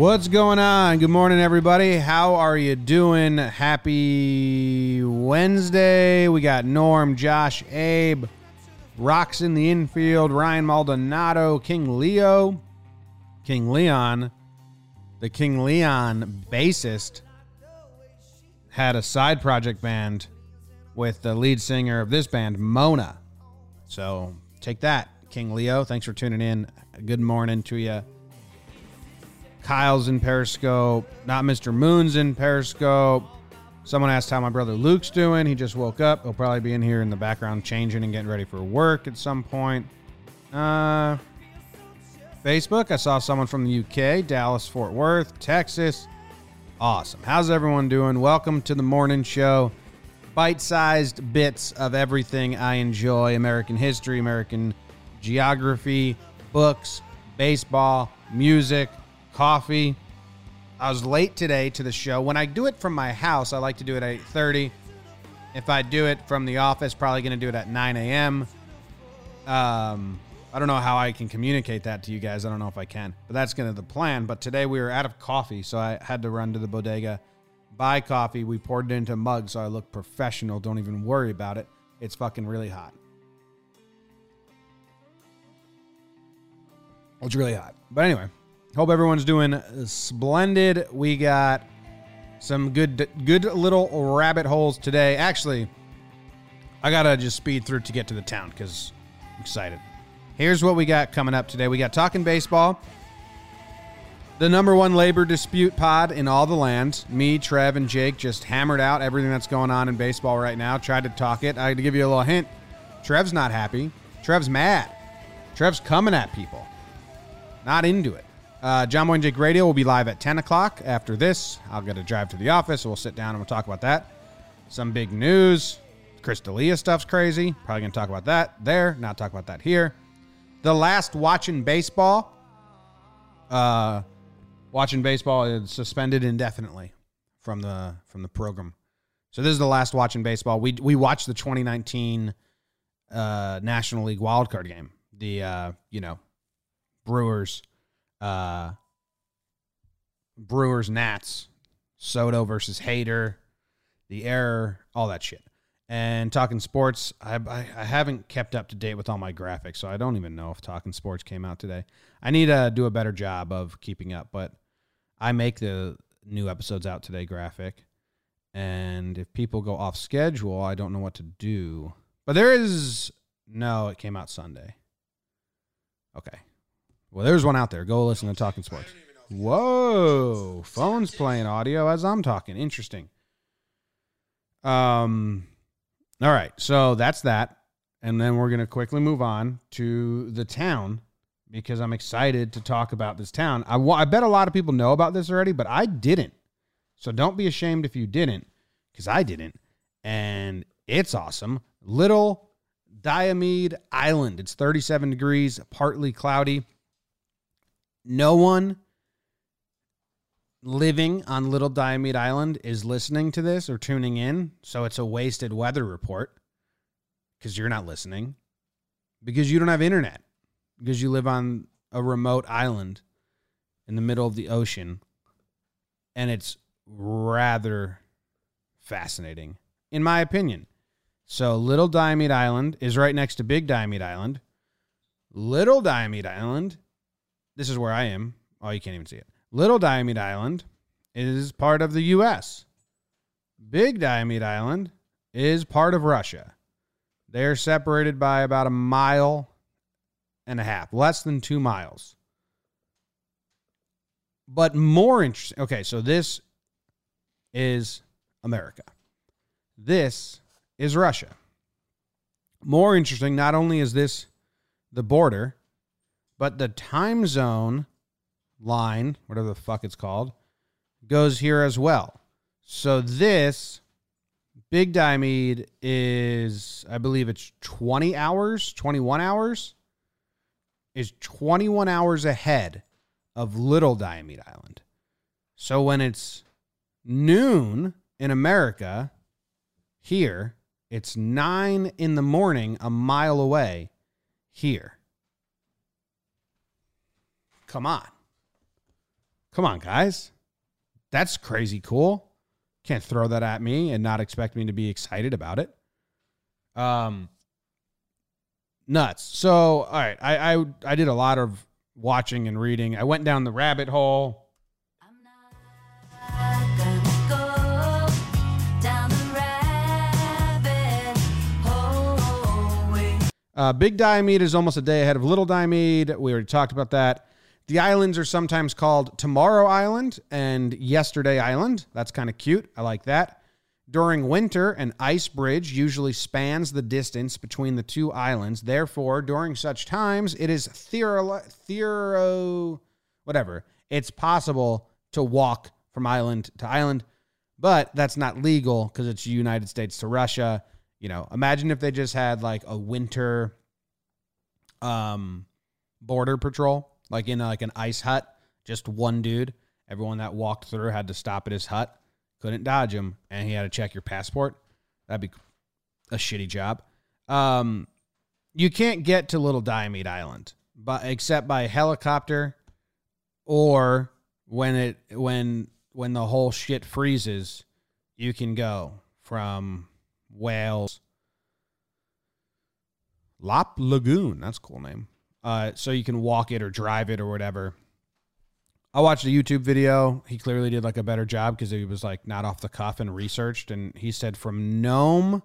What's going on? Good morning, everybody. How are you doing? Happy Wednesday. We got Norm, Josh, Abe, Rocks in the infield, Ryan Maldonado, King Leo, King Leon, the King Leon bassist, had a side project band with the lead singer of this band, Mona. So take that, King Leo. Thanks for tuning in. Good morning to you. Kyle's in Periscope. Not Mr. Moon's in Periscope. Someone asked how my brother Luke's doing. He just woke up. He'll probably be in here in the background changing and getting ready for work at some point. Uh, Facebook, I saw someone from the UK, Dallas, Fort Worth, Texas. Awesome. How's everyone doing? Welcome to the morning show. Bite sized bits of everything I enjoy American history, American geography, books, baseball, music, coffee. I was late today to the show. When I do it from my house, I like to do it at 8:30. If I do it from the office, probably going to do it at 9 a.m. Um, I don't know how I can communicate that to you guys. I don't know if I can, but that's going to the plan. But today we were out of coffee, so I had to run to the bodega, buy coffee. We poured it into mugs, so I look professional. Don't even worry about it. It's fucking really hot. It's really hot. But anyway, hope everyone's doing splendid. We got some good good little rabbit holes today. Actually, I gotta just speed through to get to the town because I'm excited. Here's what we got coming up today. We got talking baseball. The number one labor dispute pod in all the land. Me, Trev, and Jake just hammered out everything that's going on in baseball right now. Tried to talk it. I had to give you a little hint. Trev's not happy. Trev's mad. Trev's coming at people. Not into it. Uh, John Boy and Jake Radio will be live at 10 o'clock. After this, I'll get a drive to the office. We'll sit down and we'll talk about that. Some big news. Chris D'Elia stuff's crazy. Probably going to talk about that there. Not talk about that here. The last watching baseball. Uh, watching baseball is suspended indefinitely from the from the program. So this is the last watching baseball. We we watched the 2019 uh, National League wildcard game. The uh, you know Brewers, uh, Brewers Nats, Soto versus Hader, the error, all that shit. And talking sports, I, I, I haven't kept up to date with all my graphics, so I don't even know if talking sports came out today. I need to do a better job of keeping up, but I make the new episodes out today graphic. And if people go off schedule, I don't know what to do. But there is no, it came out Sunday. Okay. Well, there's one out there. Go listen to Talking Sports. Whoa, phone's playing audio as I'm talking. Interesting. Um, all right, so that's that, and then we're gonna quickly move on to the town because I'm excited to talk about this town. I, I bet a lot of people know about this already, but I didn't. So don't be ashamed if you didn't, because I didn't, and it's awesome. Little Diomede Island. It's 37 degrees, partly cloudy no one living on Little Diomede Island is listening to this or tuning in. So it's a wasted weather report because you're not listening, because you don't have internet, because you live on a remote island in the middle of the ocean. And it's rather fascinating, in my opinion. So Little Diomede Island is right next to Big Diomede Island. Little Diomede Island this is where I am. Oh, you can't even see it. Little Diomede Island is part of the U.S. Big Diomede Island is part of Russia. They're separated by about a mile and a half, less than two miles. But more interesting. Okay, so this is America. This is Russia. More interesting, not only is this the border, but the time zone line, whatever the fuck it's called, goes here as well. So this Big Diomede is, I believe it's 20 hours, 21 hours, is 21 hours ahead of Little Diomede Island. So when it's noon in America, here, it's nine in the morning, a mile away here. Come on. Come on, guys. That's crazy cool. Can't throw that at me and not expect me to be excited about it. Um, nuts. So, all right, I I, I did a lot of watching and reading. I went down the rabbit hole. Uh, Big Diomede is almost a day ahead of Little Diomede. We already talked about that. The islands are sometimes called Tomorrow Island and Yesterday Island. That's kind of cute. I like that. During winter, an ice bridge usually spans the distance between the two islands. Therefore, during such times, it is theoro, theoro whatever. It's possible to walk from island to island, but that's not legal because it's United States to Russia you know, imagine if they just had like a winter um border patrol, like in like an ice hut, just one dude. Everyone that walked through had to stop at his hut, couldn't dodge him, and he had to check your passport. That'd be a shitty job. Um, you can't get to Little Diomede Island, but except by helicopter, or when it when when the whole shit freezes, you can go from Wales. Lopp Lagoon. That's a cool name. Uh, so you can walk it or drive it or whatever. I watched a YouTube video. He clearly did like a better job because he was like not off the cuff and researched. And he said from Nome,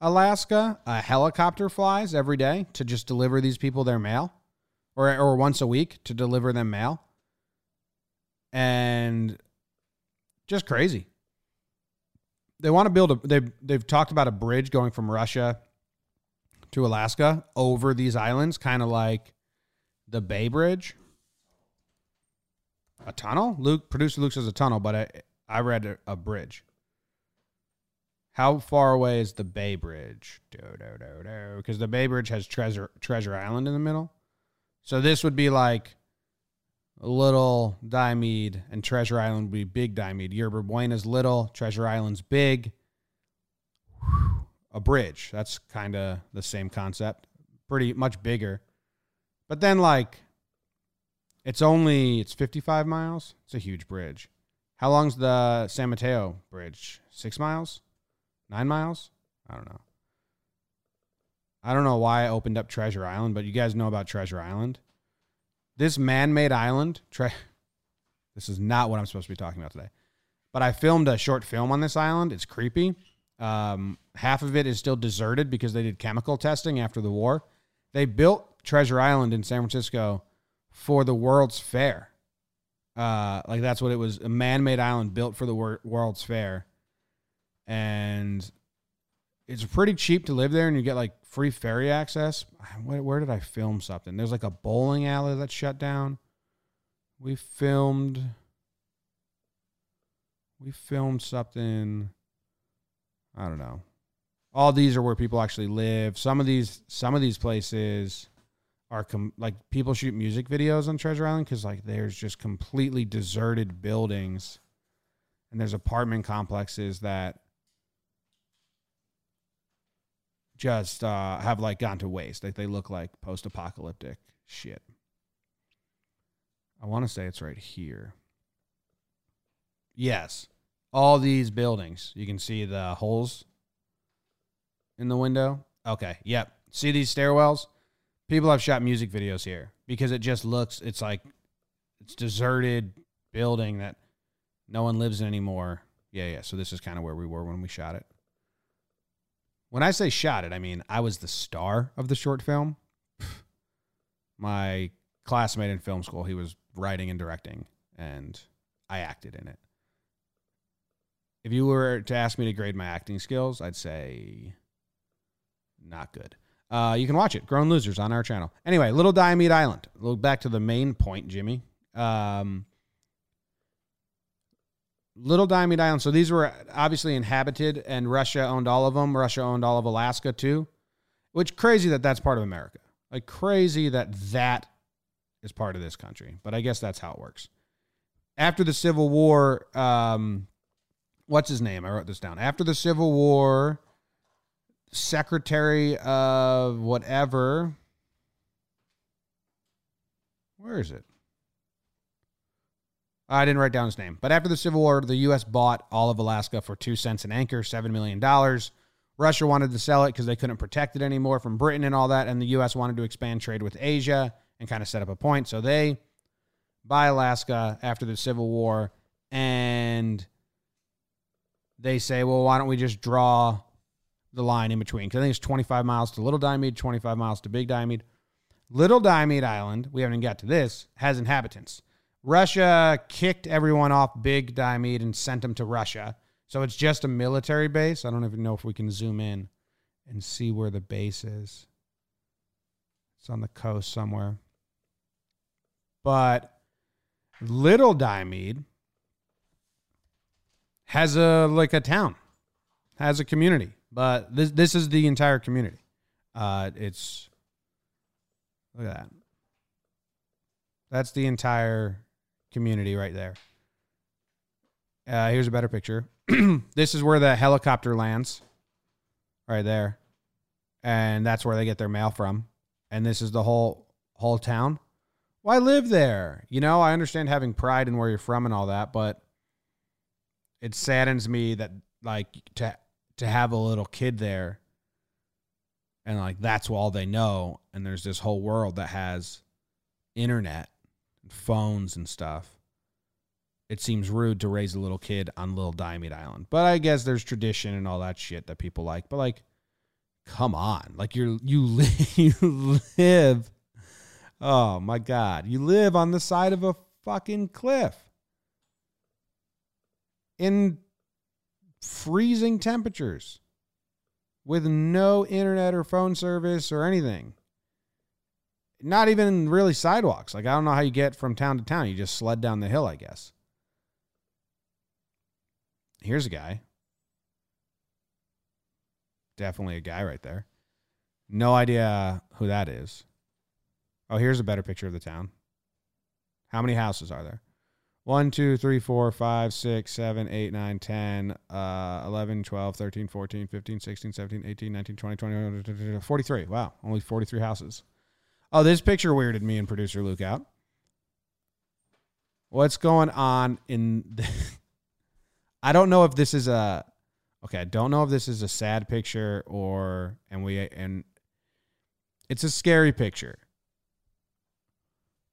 Alaska, a helicopter flies every day to just deliver these people their mail, or or once a week to deliver them mail. And just crazy they want to build a they've they've talked about a bridge going from Russia to Alaska over these islands, kind of like the Bay Bridge. A tunnel? Luke producer Luke says a tunnel, but I I read a, a bridge. How far away is the Bay Bridge? Do do do do. Because the Bay Bridge has Treasure Treasure Island in the middle. So this would be like a little Diomede, and Treasure Island would be big Diomede. Yerba Buena's little, Treasure Island's big. A bridge. That's kind of the same concept. Pretty much bigger. But then, like, it's only it's 55 miles. It's a huge bridge. How long's the San Mateo bridge? Six miles? Nine miles? I don't know. I don't know why I opened up Treasure Island, but you guys know about Treasure Island. This man made island, Tre- this is not what I'm supposed to be talking about today, but I filmed a short film on this island. It's creepy. Um, half of it is still deserted because they did chemical testing after the war. They built Treasure Island in San Francisco for the World's Fair. Uh, like that's what it was a man made island built for the wor- World's Fair. And it's pretty cheap to live there and you get like free ferry access. Where, where, did I film something? There's like a bowling alley that's shut down. We filmed. We filmed something. I don't know. All these are where people actually live. Some of these, some of these places are com- like people shoot music videos on Treasure Island because like there's just completely deserted buildings, and there's apartment complexes that just uh, have like gone to waste. Like they look like post-apocalyptic shit. I want to say it's right here. Yes. All these buildings. You can see the holes in the window. Okay. Yep. See these stairwells? People have shot music videos here because it just looks it's like it's deserted building that no one lives in anymore. Yeah, yeah. So this is kind of where we were when we shot it. When I say shot it, I mean I was the star of the short film. My classmate in film school, he was writing and directing, and I acted in it. If you were to ask me to grade my acting skills, I'd say not good. Uh, you can watch it, Grown Losers, on our channel. Anyway, Little Diomede Island. Look back to the main point, Jimmy. Um, Little Diomede Island. So these were obviously inhabited, and Russia owned all of them. Russia owned all of Alaska too. Which crazy that that's part of America. Like crazy that that is part of this country. But I guess that's how it works. After the Civil War, um, what's his name? I wrote this down. After the Civil War, Secretary of whatever. Where is it? I didn't write down his name. But after the Civil War, the U.S. bought all of Alaska for two cents an anchor, $7 million. Russia wanted to sell it because they couldn't protect it anymore from Britain and all that. And the U.S. wanted to expand trade with Asia and kind of set up a point. So they buy Alaska after the Civil War and they say, well, why don't we just draw the line in between? Because I think it's 25 miles to Little Diomede, 25 miles to Big Diomede. Little Diomede Island, we haven't even got to this, has inhabitants. Russia kicked everyone off Big Diomede and sent them to Russia. So it's just a military base. I don't even know if we can zoom in and see where the base is. It's on the coast somewhere. But Little Diomede has a like a town, has a community, but this this is the entire community. Uh, it's look at that. That's the entire community right there. Uh, here's a better picture. this is where the helicopter lands, right there, and that's where they get their mail from. And this is the whole whole town. Why live there? You know, I understand having pride in where you're from and all that, but it saddens me that like to to have a little kid there and like that's all they know. And there's this whole world that has internet and phones and stuff. It seems rude to raise a little kid on little diomede island. But i guess there's tradition and all that shit that people like. But like come on. Like you're you you live oh my god. You live on the side of a fucking cliff. In freezing temperatures with no internet or phone service or anything. Not even really sidewalks. Like, I don't know how you get from town to town. You just sled down the hill, I guess. Here's a guy. Definitely a guy right there. No idea who that is. Oh, here's a better picture of the town. How many houses are there? 1, 2, 3, 4, 5, 6, 7, 8, 9, 10, uh, 11, 12, 13, 14, 15, 16, 17, 18, 19, 20, 20, 43. Wow, only 43 houses. Oh, this picture weirded me and producer Luke out. What's going on in the I don't know if this is a okay, I don't know if this is a sad picture or and we and it's a scary picture.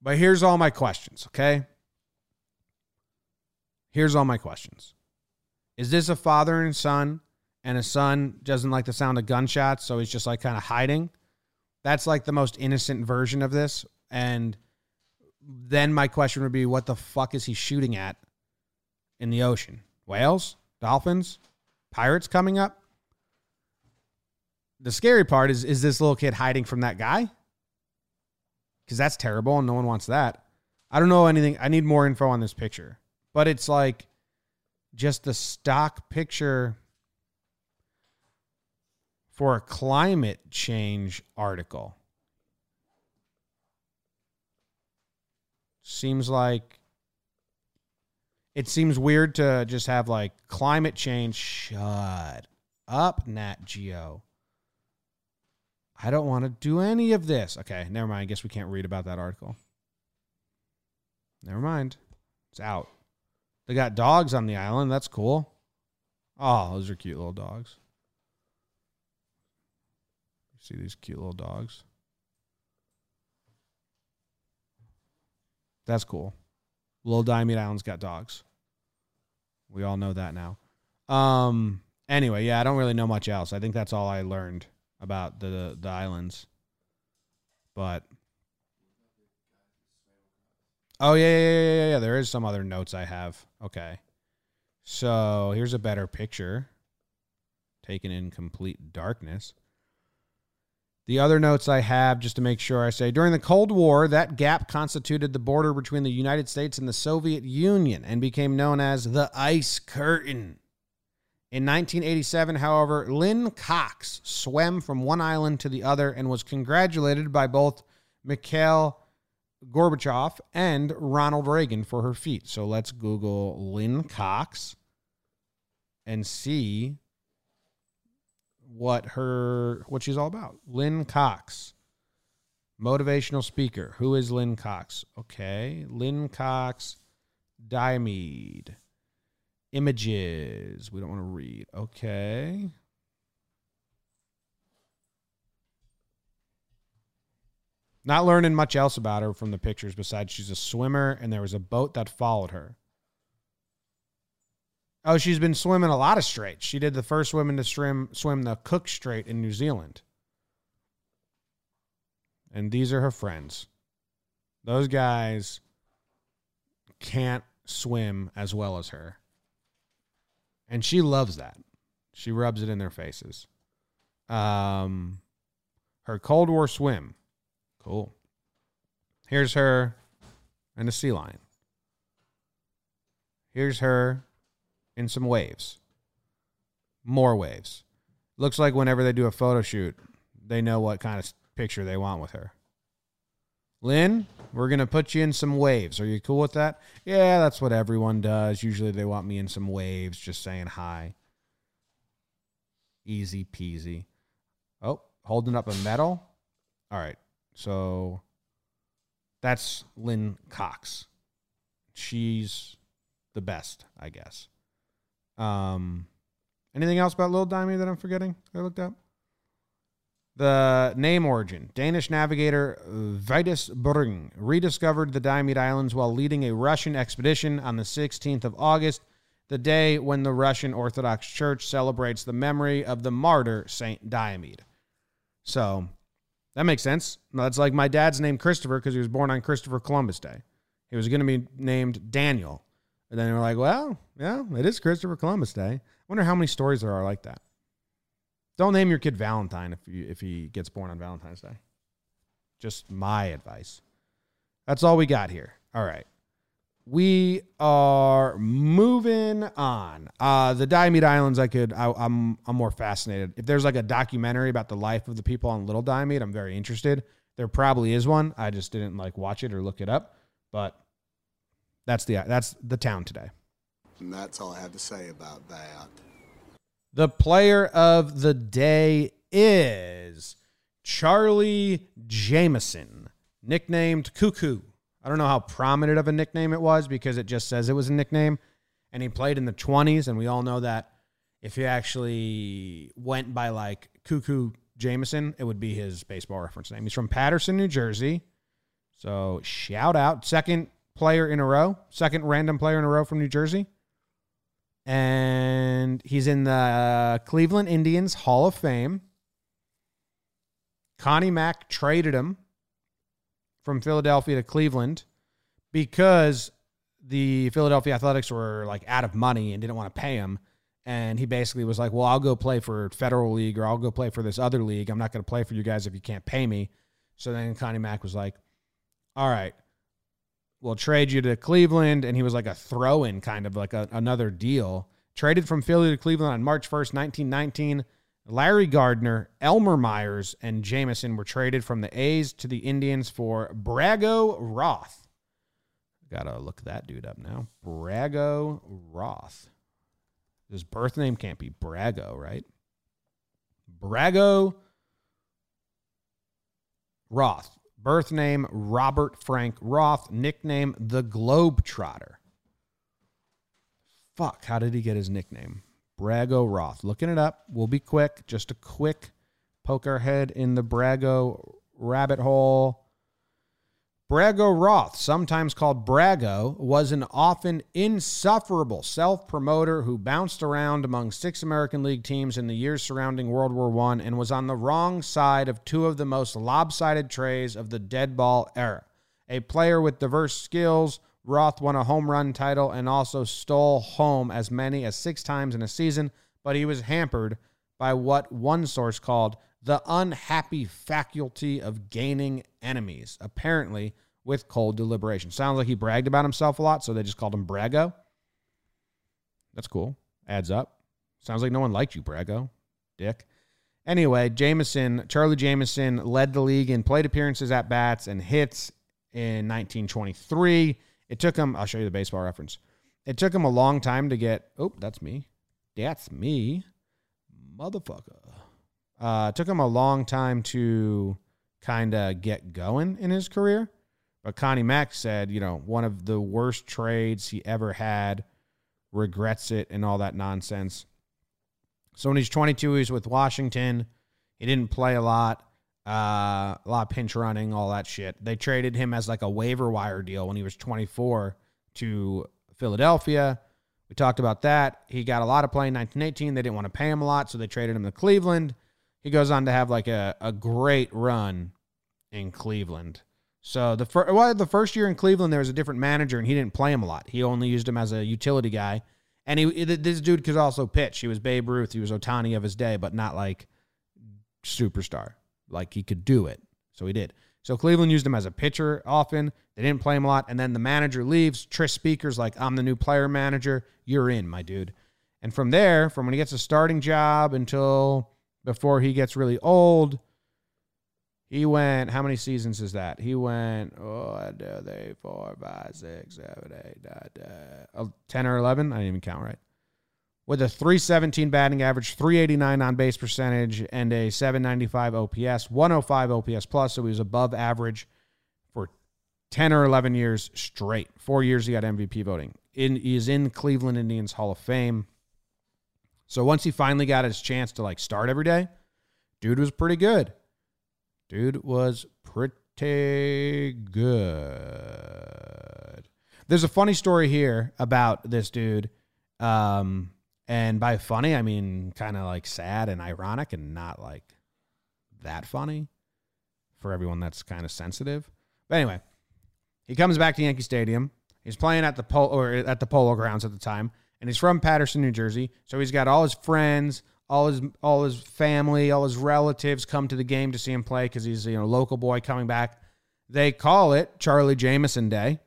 But here's all my questions, okay? Here's all my questions. Is this a father and son, and a son doesn't like the sound of gunshots, so he's just like kind of hiding? That's like the most innocent version of this. And then my question would be what the fuck is he shooting at in the ocean? Whales? Dolphins? Pirates coming up? The scary part is is this little kid hiding from that guy? Because that's terrible and no one wants that. I don't know anything. I need more info on this picture but it's like just the stock picture for a climate change article. Seems like it seems weird to just have like climate change. Shut up, Nat Geo. I don't want to do any of this. Okay, never mind. I guess we can't read about that article. Never mind. It's out. They got dogs on the island. That's cool. Oh, those are cute little dogs. see these cute little dogs? That's cool. Little Diamond Island's got dogs. We all know that now. Um. Anyway, yeah, I don't really know much else. I think that's all I learned about the the islands. But Oh yeah, yeah, yeah, yeah, yeah. There is some other notes I have. Okay. So here's a better picture. Taken in complete darkness. The other notes I have, just to make sure I say, during the Cold War, that gap constituted the border between the United States and the Soviet Union and became known as the Ice Curtain. In 1987, however, Lynn Cox swam from one island to the other and was congratulated by both Mikhail Gorbachev and Ronald Reagan for her feat. So let's Google Lynn Cox and see what her what she's all about. Lynn Cox. Motivational speaker. Who is Lynn Cox? Okay. Lynn Cox Diomede. Images. We don't want to read. Okay. Not learning much else about her from the pictures besides she's a swimmer and there was a boat that followed her. Oh, she's been swimming a lot of straits. She did the first woman to swim swim the Cook Strait in New Zealand. And these are her friends. Those guys can't swim as well as her. And she loves that. She rubs it in their faces. Um her Cold War swim. Cool. Here's her and a sea lion. Here's her in some waves. More waves. Looks like whenever they do a photo shoot, they know what kind of picture they want with her. Lynn, we're going to put you in some waves. Are you cool with that? Yeah, that's what everyone does. Usually they want me in some waves, just saying hi. Easy peasy. Oh, holding up a medal. All right. So that's Lynn Cox. She's the best, I guess. Um, anything else about Little Diamond that I'm forgetting? That I looked up. The name origin Danish navigator Vitus Bering rediscovered the Diomede Islands while leading a Russian expedition on the 16th of August, the day when the Russian Orthodox Church celebrates the memory of the martyr Saint Diomede. So that makes sense. That's like my dad's name Christopher because he was born on Christopher Columbus Day. He was going to be named Daniel. And then they were like, well, yeah, it is Christopher Columbus Day. I wonder how many stories there are like that. Don't name your kid Valentine if you, if he gets born on Valentine's Day. Just my advice. That's all we got here. All right. We are moving on. Uh, the Diomede Islands, I could, I, I'm, I'm more fascinated. If there's like a documentary about the life of the people on Little Diomede, I'm very interested. There probably is one. I just didn't like watch it or look it up, but that's the that's the town today. And that's all I have to say about that. The player of the day is Charlie Jamieson, nicknamed Cuckoo. I don't know how prominent of a nickname it was because it just says it was a nickname. And he played in the 20s, and we all know that if he actually went by like Cuckoo Jamieson, it would be his baseball reference name. He's from Paterson, New Jersey. So shout out. Second player in a row, second random player in a row from New Jersey and he's in the uh, Cleveland Indians Hall of Fame. Connie Mack traded him from Philadelphia to Cleveland because the Philadelphia Athletics were like out of money and didn't want to pay him. And he basically was like, Well, I'll go play for Federal League or I'll go play for this other league. I'm not going to play for you guys if you can't pay me. So then Connie Mack was like, All right, we'll trade you to Cleveland. And he was like a throw in kind of like a, another deal. Traded from Philly to Cleveland on March 1st, 1919. Larry Gardner, Elmer Myers, and Jamieson were traded from the A's to the Indians for Braggo Roth. Gotta look that dude up now. Braggo Roth. His birth name can't be Braggo, right? Braggo Roth. Birth name Robert Frank Roth, nickname the Globetrotter. Fuck, how did he get his nickname? Braggo Roth. Looking it up. We'll be quick. Just a quick poke our head in the Braggo rabbit hole. Braggo Roth, sometimes called Braggo, was an often insufferable self promoter who bounced around among six American League teams in the years surrounding World War I and was on the wrong side of two of the most lopsided trays of the dead ball era. A player with diverse skills, Roth won a home run title and also stole home as many as six times in a season, but he was hampered by what one source called the unhappy faculty of gaining enemies. Apparently, with cold deliberation. Sounds like he bragged about himself a lot, so they just called him Braggo. That's cool. Adds up. Sounds like no one liked you, Braggo. Dick. Anyway, Jamieson, Charlie Jamieson led the league in plate appearances at bats and hits in 1923. It took him, I'll show you the baseball reference. It took him a long time to get, oh, that's me. That's me. Motherfucker. Uh, took him a long time to kind of get going in his career But Connie Mack said, you know, one of the worst trades he ever had, regrets it, and all that nonsense. So when he's 22, he's with Washington. He didn't play a lot, uh, a lot of pinch running, all that shit. They traded him as like a waiver wire deal when he was 24 to Philadelphia. We talked about that. He got a lot of play in 1918. They didn't want to pay him a lot, so they traded him to Cleveland. He goes on to have like a, a great run in Cleveland. So the fir- well, the first year in Cleveland, there was a different manager, and he didn't play him a lot. He only used him as a utility guy. And he this dude could also pitch. He was Babe Ruth. He was Ohtani of his day, but not like superstar. Like he could do it. So he did. So Cleveland used him as a pitcher often. They didn't play him a lot. And then the manager leaves. Tris Speaker's like, I'm the new player manager. You're in, my dude. And from there, from when he gets a starting job until before he gets really old, he went, how many seasons is that? He went, oh, two, three, four, five, six, seven, eight, nine, 10, uh, 10 or 11. I didn't even count right. With a 317 batting average, 389 on base percentage, and a 795 OPS, 105 OPS plus. So he was above average for 10 or 11 years straight. Four years he got MVP voting. In, he is in Cleveland Indians Hall of Fame. So once he finally got his chance to like start every day, dude was pretty good. Dude was pretty good. There's a funny story here about this dude. Um, and by funny, I mean kind of like sad and ironic and not like that funny for everyone that's kind of sensitive. But anyway, he comes back to Yankee Stadium. He's playing at the polo or uh, at the Polo Grounds at the time, and he's from Paterson, New Jersey. So he's got all his friends, all his all his family, all his relatives come to the game to see him play because he's you know local boy coming back. They call it Charlie Jamieson Day.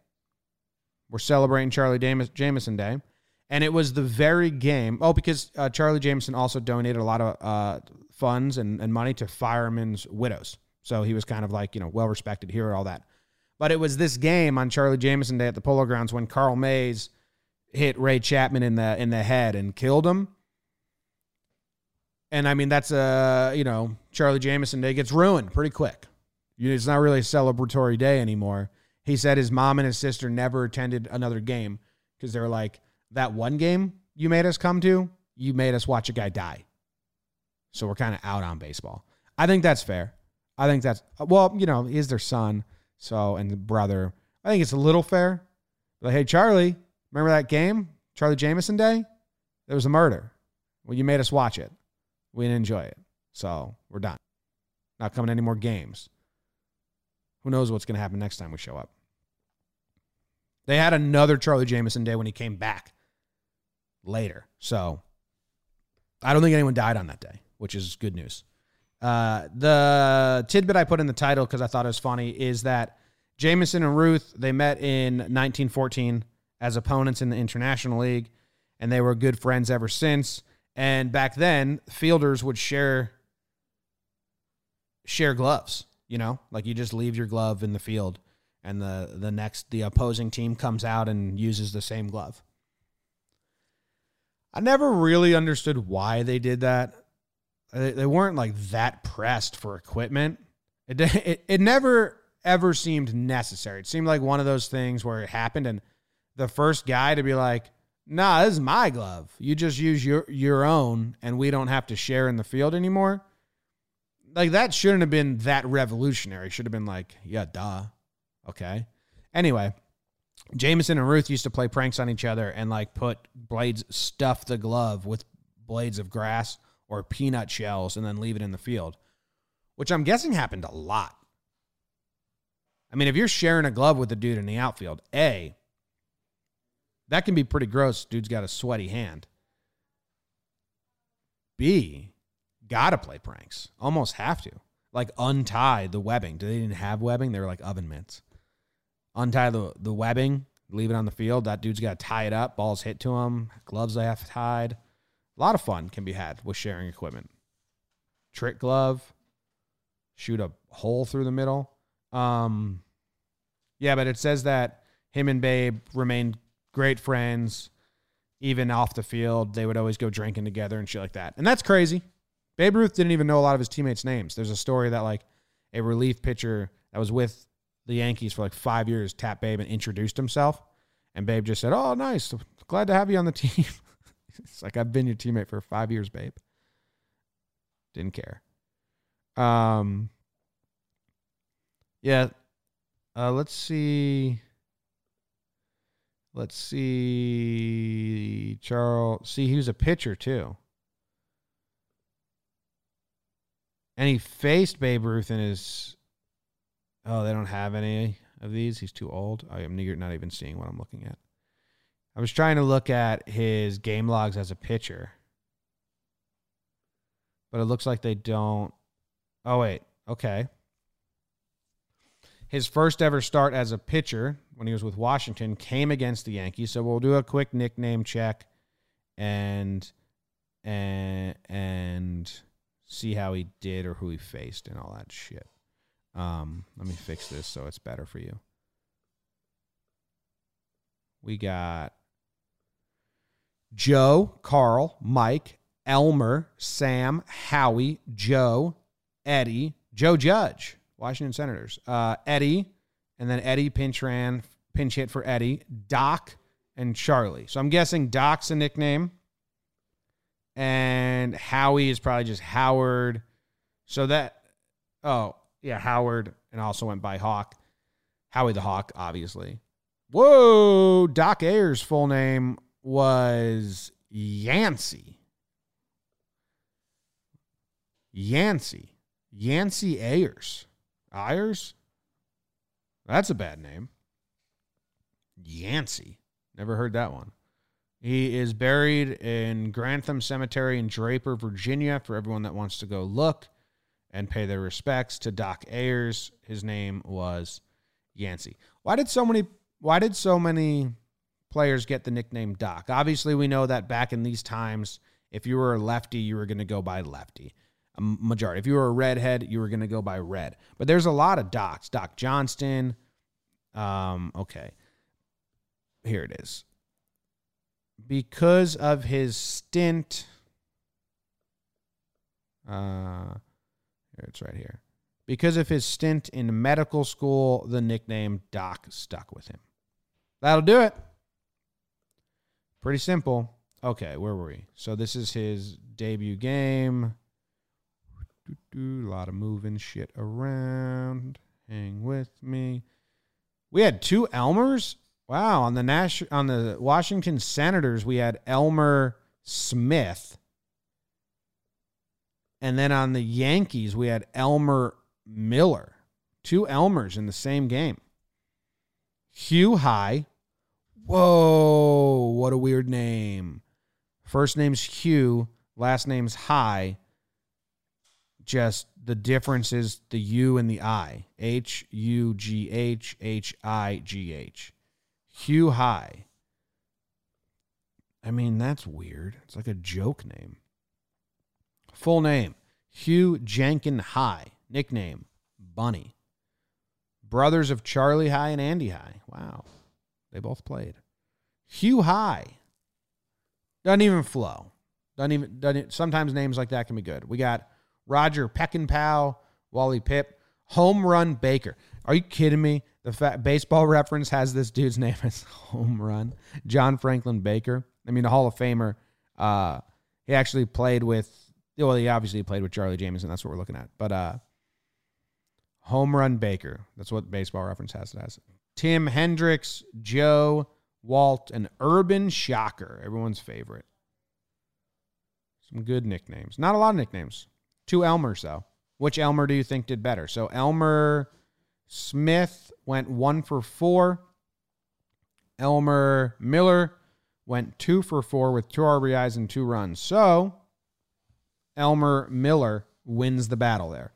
We're celebrating Charlie Jamieson Day, and it was the very game. Oh, because uh, Charlie Jamieson also donated a lot of uh, funds and, and money to firemen's widows, so he was kind of like you know well respected here all that. But it was this game on Charlie Jamieson Day at the Polo Grounds when Carl Mays hit Ray Chapman in the in the head and killed him. And I mean that's a you know Charlie Jamieson Day gets ruined pretty quick. It's not really a celebratory day anymore. He said his mom and his sister never attended another game because they're like that one game you made us come to, you made us watch a guy die. So we're kind of out on baseball. I think that's fair. I think that's well, you know, he's their son. So, and the brother, I think it's a little fair. Like, hey, Charlie, remember that game, Charlie Jamieson Day? There was a murder. Well, you made us watch it. We didn't enjoy it. So, we're done. Not coming any more games. Who knows what's going to happen next time we show up? They had another Charlie Jamieson Day when he came back later. So, I don't think anyone died on that day, which is good news. Uh, the tidbit I put in the title because I thought it was funny is that Jamieson and Ruth they met in 1914 as opponents in the International League, and they were good friends ever since. And back then, fielders would share share gloves. You know, like you just leave your glove in the field, and the the next the opposing team comes out and uses the same glove. I never really understood why they did that they weren't like that pressed for equipment. It, it it never ever seemed necessary. It seemed like one of those things where it happened, and the first guy to be like, "Nah, this is my glove. You just use your your own, and we don't have to share in the field anymore." Like that shouldn't have been that revolutionary. Should have been like, "Yeah, duh." Okay. Anyway, Jamieson and Ruth used to play pranks on each other and like put blades, stuff the glove with blades of grass or peanut shells and then leave it in the field, which I'm guessing happened a lot. I mean, if you're sharing a glove with a dude in the outfield, A, that can be pretty gross. Dude's got a sweaty hand. B, gotta play pranks. Almost have to. Like untie the webbing. Do they didn't have webbing? They were like oven mitts. Untie the, the webbing, leave it on the field. That dude's got to tie it up. Balls hit to him. Gloves they have tied. A lot of fun can be had with sharing equipment. Trick glove, shoot a hole through the middle. Um, yeah, but it says that him and Babe remained great friends, even off the field. They would always go drinking together and shit like that. And that's crazy. Babe Ruth didn't even know a lot of his teammates' names. There's a story that like a relief pitcher that was with the Yankees for like five years, tapped Babe and introduced himself. And Babe just said, Oh, nice. Glad to have you on the team. it's like, I've been your teammate for five years, Babe. Didn't care. Um, yeah. Uh, let's see. Let's see. Charles. See, he was a pitcher too. And he faced Babe Ruth in his. Oh, they don't have any of these. He's too old. I am not even seeing what I'm looking at. I was trying to look at his game logs as a pitcher, but it looks like they don't. Oh, wait. Okay. His first ever start as a pitcher when he was with Washington came against the Yankees. So we'll do a quick nickname check and and and see how he did or who he faced and all that shit. Um, let me fix this so it's better for you. We got Joe, Carl, Mike, Elmer, Sam, Howie, Joe, Eddie, Joe Judge, Washington Senators, uh, Eddie, and then Eddie pinch ran, pinch hit for Eddie, Doc, and Charlie. So I'm guessing Doc's a nickname, and Howie is probably just Howard. So that, oh yeah, Howard, and also went by Hawk, Howie the Hawk, obviously. Whoa, Doc Ayers' full name was Yancy. Yancy. Yancy Ayers. Ayers? That's a bad name. Yancy. Never heard that one. He is buried in Grantham Cemetery in Draper, Virginia, for everyone that wants to go look and pay their respects to Doc Ayers. His name was Yancy. Why did so many why did so many players get the nickname Doc? Obviously, we know that back in these times, if you were a lefty, you were going to go by lefty a majority. If you were a redhead, you were going to go by red. But there's a lot of docs. Doc Johnston. Um, okay. Here it is. Because of his stint. Uh, it's right here. Because of his stint in medical school, the nickname Doc stuck with him. That'll do it. Pretty simple. Okay, where were we? So this is his debut game. A lot of moving shit around. Hang with me. We had two Elmers. Wow, on the Nash on the Washington Senators, we had Elmer Smith. And then on the Yankees, we had Elmer Miller. Two Elmers in the same game. Hugh High. Whoa, what a weird name. First name's Hugh, last name's High just the difference is the U and the I. H U G H H I G H. Hugh High. I mean, that's weird. It's like a joke name. Full name Hugh Jenkin High. Nickname Bunny. Brothers of Charlie High and Andy High. Wow. They both played. Hugh High. Doesn't even flow. Doesn't even doesn't sometimes names like that can be good. We got Roger Peckinpaugh, Wally Pipp, Home Run Baker. Are you kidding me? The fa- baseball reference has this dude's name as Home Run. John Franklin Baker. I mean, the Hall of Famer. Uh, he actually played with, well, he obviously played with Charlie Jamieson. That's what we're looking at. But uh, Home Run Baker. That's what baseball reference has it as. Tim Hendryx, Joe, Walt, and Urban Shocker. Everyone's favorite. Some good nicknames. Not a lot of nicknames. Two Elmers, though. Which Elmer do you think did better? So Elmer Smith went one for four. Elmer Miller went two for four with two RBIs and two runs. So Elmer Miller wins the battle there.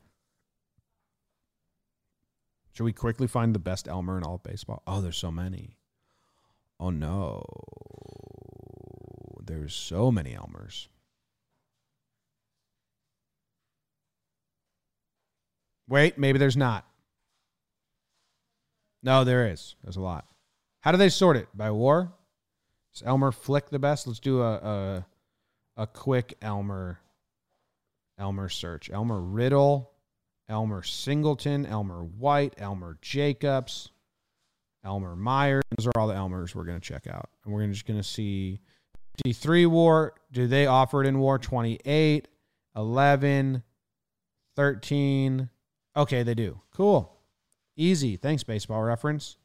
Should we quickly find the best Elmer in all of baseball? Oh, there's so many. Oh no. There's so many Elmers. Wait, maybe there's not. No, there is. There's a lot. How do they sort it? By war? Is Elmer Flick the best? Let's do a a, a quick Elmer Elmer search. Elmer Riddle, Elmer Singleton, Elmer White, Elmer Jacobs, Elmer Myers. Those are all the Elmers we're going to check out. And we're just going to see D3 war. Do they offer it in war? 28, 11, 13. Okay, they do. Cool. Easy. Thanks, baseball reference.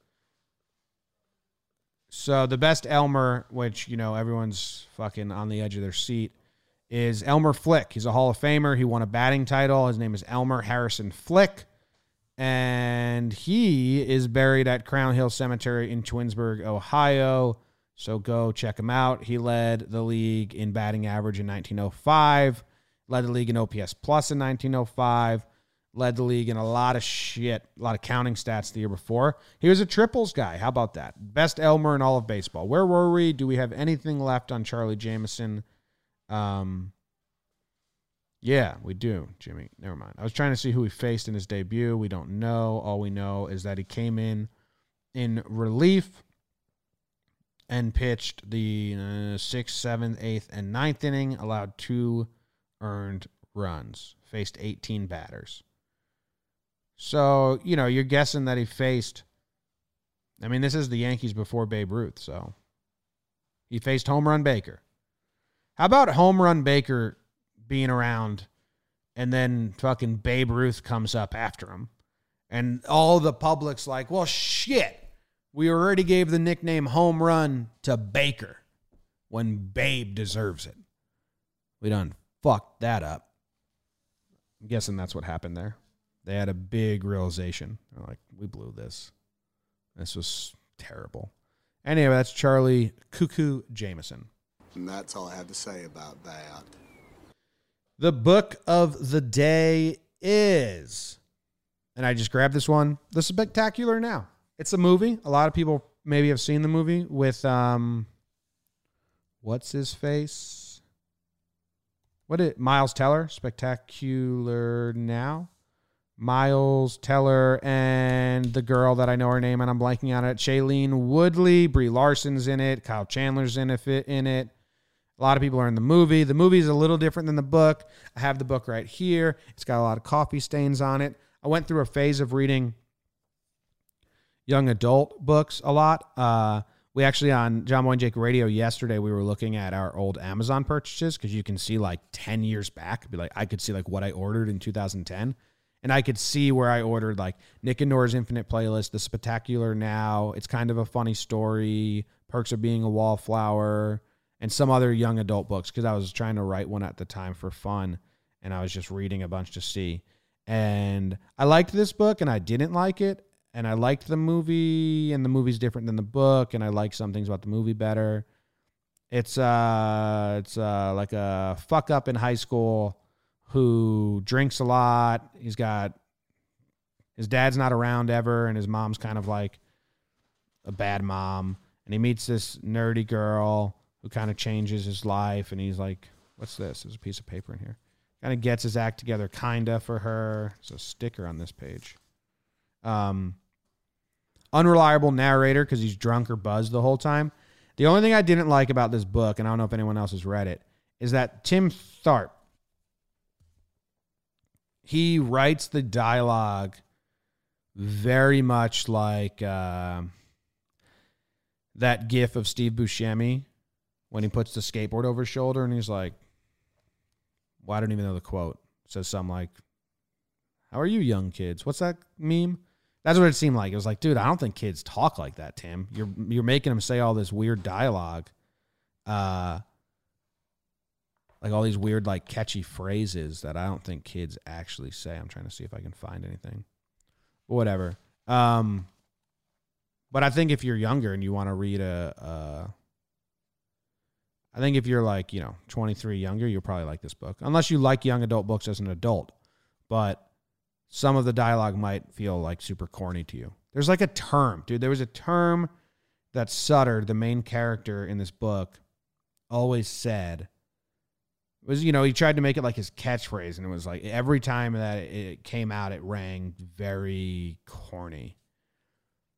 So the best Elmer, which, you know, everyone's fucking on the edge of their seat, is Elmer Flick. He's a Hall of Famer. He won a batting title. His name is Elmer Harrison Flick. And he is buried at Crown Hill Cemetery in Twinsburg, Ohio. So go check him out. He led the league in batting average in 1905, led the league in OPS plus in 1905, led the league in a lot of shit, a lot of counting stats the year before. He was a triples guy. How about that? Best Elmer in all of baseball. Where were we? Do we have anything left on Charlie Jamieson? Um, yeah, we do, Jimmy. Never mind. I was trying to see who he faced in his debut. We don't know. All we know is that he came in in relief and pitched the uh, sixth, seventh, eighth, and ninth inning, allowed two earned runs, faced 18 batters. So, you know, you're guessing that he faced. I mean, this is the Yankees before Babe Ruth, so he faced home run Baker. How about home run Baker being around and then fucking Babe Ruth comes up after him? And all the public's like, well, shit. We already gave the nickname home run to Baker when Babe deserves it. We done fucked that up. I'm guessing that's what happened there. They had a big realization. They're like, we blew this. This was terrible. Anyway, that's Charlie Cuckoo Jamieson. And that's all I have to say about that. The book of the day is, and I just grabbed this one, The Spectacular Now. It's a movie. A lot of people maybe have seen the movie with um what's his face? What it Miles Teller, Spectacular Now. Miles Teller and the girl that I know her name and I'm blanking on it. Shailene Woodley, Brie Larson's in it, Kyle Chandler's in it in it. A lot of people are in the movie. The movie is a little different than the book. I have the book right here. It's got a lot of coffee stains on it. I went through a phase of reading young adult books a lot. Uh, we actually on Jomboy and Jake Radio yesterday we were looking at our old Amazon purchases because you can see like ten years back. Be like I could see like what I ordered in 2010, and I could see where I ordered like Nick and Nora's Infinite Playlist, The Spectacular Now. It's kind of a funny story. Perks of Being a Wallflower, and some other young adult books because I was trying to write one at the time for fun, and I was just reading a bunch to see. And I liked this book, and I didn't like it, and I liked the movie, and the movie's different than the book, and I like some things about the movie better. It's uh, it's uh, like a fuck up in high school who drinks a lot. He's got his dad's not around ever, and his mom's kind of like a bad mom. And he meets this nerdy girl who kind of changes his life, and he's like, "What's this? There's a piece of paper in here." Kind of gets his act together, kinda for her. There's a sticker on this page. Um, unreliable narrator because he's drunk or buzzed the whole time. The only thing I didn't like about this book, and I don't know if anyone else has read it, is that Tim Tharp he writes the dialogue very much like uh, that gif of Steve Buscemi when he puts the skateboard over his shoulder and he's like, well, I don't even know the quote. Says something like, How are you, young kids? What's that meme? That's what it seemed like. It was like, dude, I don't think kids talk like that, Tim. You're you're making them say all this weird dialogue. Uh like all these weird like catchy phrases that I don't think kids actually say. I'm trying to see if I can find anything. Whatever. Um but I think if you're younger and you want to read a uh I think if you're like, you know, 23 younger, you'll probably like this book. Unless you like young adult books as an adult. But some of the dialogue might feel like super corny to you. There's like a term, dude. There was a term that Sutter, the main character in this book, always said. It was you know he tried to make it like his catchphrase, and it was like every time that it came out, it rang very corny.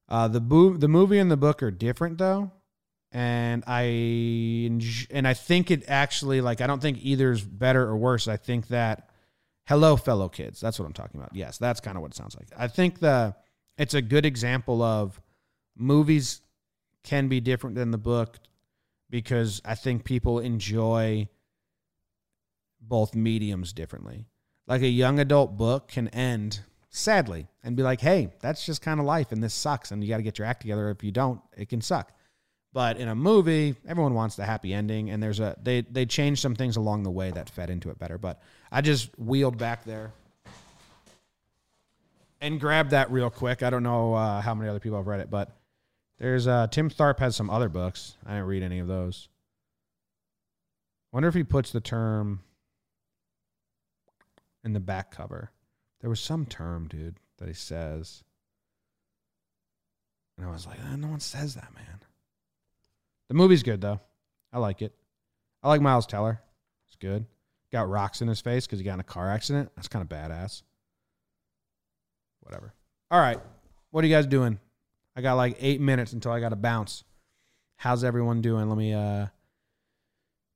Uh, the bo- the movie and the book are different though, and I and I think it actually like I don't think either's better or worse. I think that Hello, fellow kids. That's what I'm talking about. Yes, that's kind of what it sounds like. I think the it's a good example of movies can be different than the book because I think people enjoy both mediums differently. Like a young adult book can end sadly and be like, hey, that's just kind of life and this sucks and you got to get your act together. If you don't, it can suck. But in a movie, everyone wants the happy ending, and there's a they they changed some things along the way that fed into it better. But I just wheeled back there and grabbed that real quick. I don't know uh, how many other people have read it, but there's uh, Tim Tharp has some other books. I didn't read any of those. Wonder if he puts the term in the back cover. There was some term, dude, that he says. And I was like, eh, no one says that, man. The movie's good, though. I like it. I like Miles Teller. It's good. Got rocks in his face because he got in a car accident. That's kind of badass. Whatever. All right. What are you guys doing? I got like eight minutes until I got to bounce. How's everyone doing? Let me uh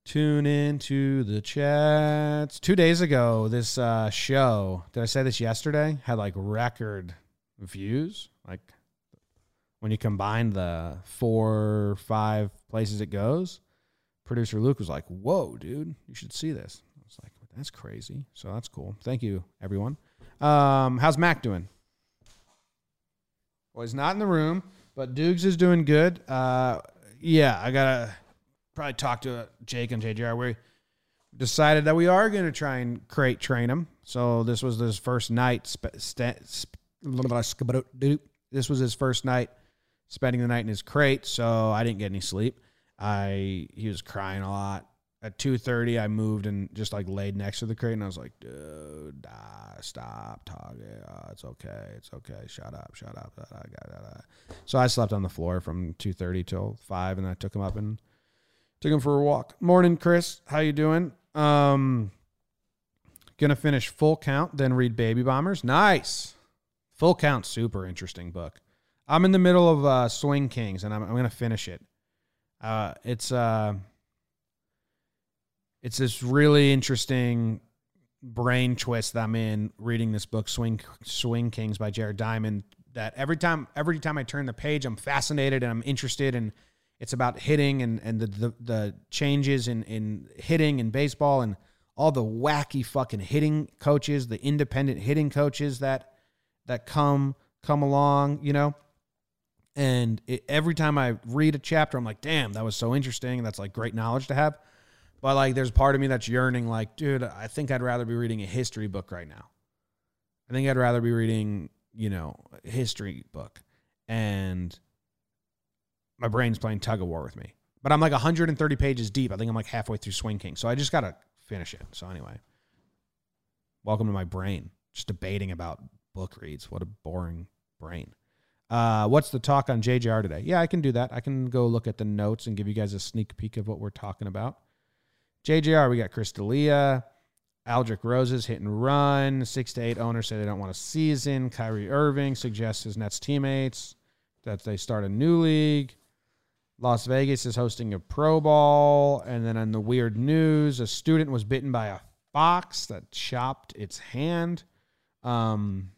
tune into the chats. Two days ago, this uh show, did I say this yesterday? Had like record views. Like when you combine the four, five places it goes, producer Luke was like, Whoa, dude, you should see this. I was like, That's crazy. So that's cool. Thank you, everyone. Um, how's Mac doing? Well, he's not in the room, but Dukes is doing good. Uh, yeah, I gotta probably talk to Jake and JJR. We decided that we are gonna try and crate train him. So this was his first night. St- sp- this was his first night spending the night in his crate. So I didn't get any sleep. I he was crying a lot. At 2.30 i moved and just like laid next to the crate and i was like dude ah, stop talking. Oh, it's okay it's okay. Shut up shut up so i slept on the floor from 2.30 till 5 and i took him up and took him for a walk. Morning chris. How you doing? Um gonna finish full count then read baby bombers. Nice. Full count super interesting book i'm in the middle of uh, swing kings and i'm, I'm gonna finish it uh, it's uh it's this really interesting brain twist that I'm in reading this book, Swing Swing Kings by Jared Diamond. That every time every time I turn the page, I'm fascinated and I'm interested and it's about hitting and, and the, the, the changes in, in hitting and baseball and all the wacky fucking hitting coaches, the independent hitting coaches that that come come along, you know. And it, every time I read a chapter, I'm like, damn, that was so interesting. That's like great knowledge to have. But like, there's part of me that's yearning, like, dude, I think I'd rather be reading a history book right now. I think I'd rather be reading, you know, a history book. And my brain's playing tug of war with me. But I'm like 130 pages deep. I think I'm like halfway through Swing King. So I just got to finish it. So anyway, welcome to my brain. Just debating about book reads. What a boring brain. Uh, what's the talk on JJR today? Yeah, I can do that. I can go look at the notes and give you guys a sneak peek of what we're talking about. JJR, we got Chris D'Elia, Aldrick Rosas hit and run. Six to eight owners say they don't want a season. Kyrie Irving suggests his Nets teammates that they start a new league. Las Vegas is hosting a Pro Bowl. And then on the weird news, a student was bitten by a fox that chopped its hand. Um,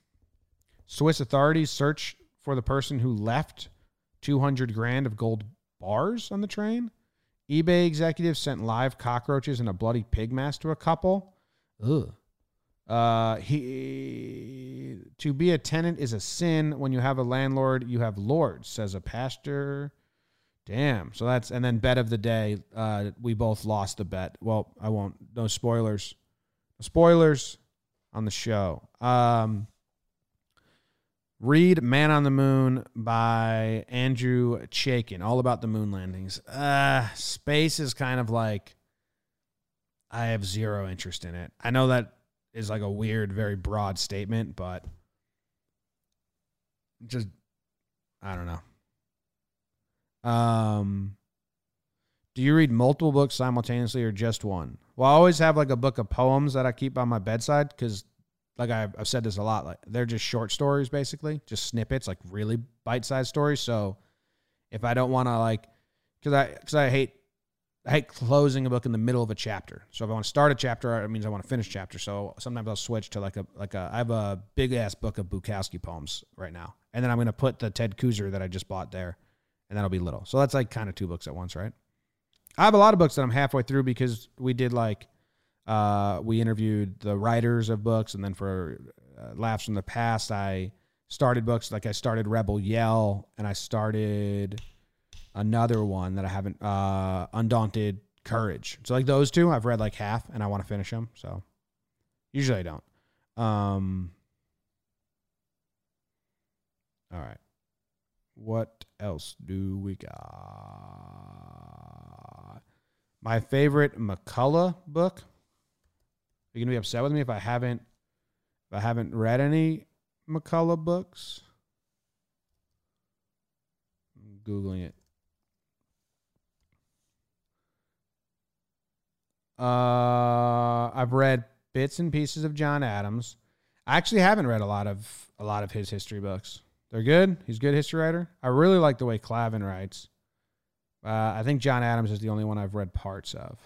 Swiss authorities search for the person who left 200 grand of gold bars on the train eBay executives sent live cockroaches and a bloody pig mask to a couple. Ugh. Uh, he to be a tenant is a sin. When you have a landlord, you have lords, says a pastor. Damn. So that's and then bet of the day. Uh, we both lost the bet. Well, I won't. No spoilers. spoilers on the show. Um, Read Man on the Moon by Andrew Chaikin, all about the moon landings. Uh, space is kind of like, I have zero interest in it. I know that is like a weird, very broad statement, but just, I don't know. Um, do you read multiple books simultaneously or just one? Well, I always have like a book of poems that I keep by my bedside because like I've, I've said this a lot like they're just short stories basically just snippets like really bite-sized stories so if i don't want to like because i because i hate I hate closing a book in the middle of a chapter. So if I want to start a chapter, it means I want to finish chapter. So sometimes I'll switch to like a like a I have a big ass book of Bukowski poems right now, and then I'm going to put the Ted Kooser that I just bought there, and that'll be little. So that's like kind of two books at once, right? I have a lot of books that I'm halfway through because we did like uh, we interviewed the writers of books, and then for uh, laughs from the past, I started books like I started Rebel Yell, and I started another one that I haven't uh Undaunted Courage. So like those two I've read like half and I want to finish them. So usually I don't. Um All right. What else do we got? My favorite McCullough book. Are you gonna be upset with me if I haven't if I haven't read any McCullough books? I'm Googling it. Uh, I've read bits and pieces of John Adams. I actually haven't read a lot of a lot of his history books. They're good. He's a good history writer. I really like the way Clavin writes. Uh, I think John Adams is the only one I've read parts of.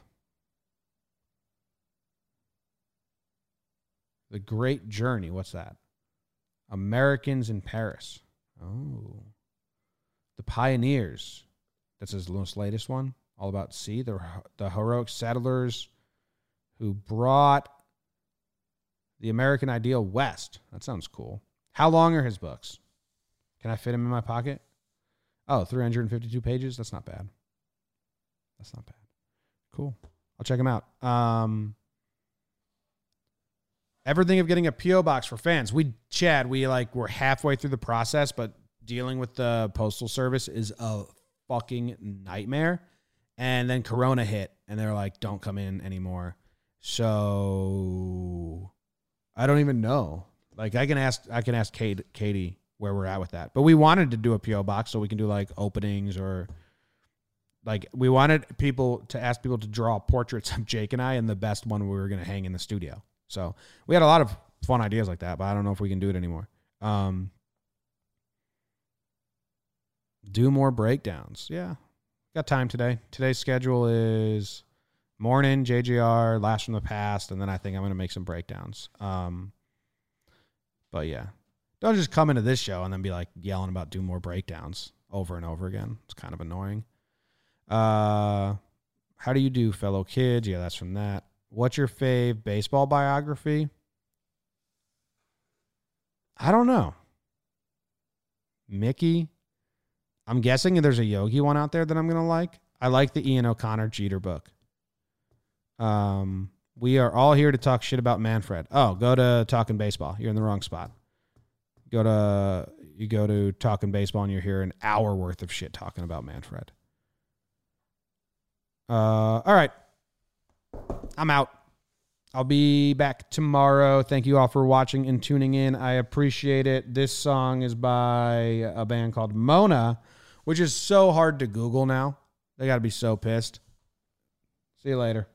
The Great Journey. What's that? Americans in Paris. Oh. The Pioneers. That's his most latest one all about sea, the, the heroic settlers who brought the American ideal west. That sounds cool. How long are his books? Can I fit them in my pocket? Oh, 352 pages? That's not bad. That's not bad. Cool. I'll check him out. Um, everything of getting a PO box for fans. We Chad, we like we're halfway through the process, but dealing with the postal service is a fucking nightmare. And then Corona hit, and they're like, "Don't come in anymore." So I don't even know. Like I can ask, I can ask Kate, Katie where we're at with that. But we wanted to do a PO box so we can do like openings or like we wanted people to ask people to draw portraits of Jake and I, and the best one we were going to hang in the studio. So we had a lot of fun ideas like that, but I don't know if we can do it anymore. Um, do more breakdowns. Yeah, got time today. Today's schedule is morning JJR, laughs from the past, and then I think I'm going to make some breakdowns. Um, but yeah, don't just come into this show and then be like yelling about do more breakdowns over and over again. It's kind of annoying. Uh, how do you do, fellow kids? Yeah, that's from that. What's your fave baseball biography? I don't know. Mickey, I'm guessing there's a Yogi one out there that I'm gonna like. I like the Ian O'Connor Jeter book. Um, we are all here to talk shit about Manfred. Oh, go to Talking Baseball. You're in the wrong spot. Go to you go to Talking Baseball and you're here an hour worth of shit talking about Manfred. Uh, all right, I'm out. I'll be back tomorrow. Thank you all for watching and tuning in. I appreciate it. This song is by a band called Mona which is so hard to Google now. They got to be so pissed. See you later.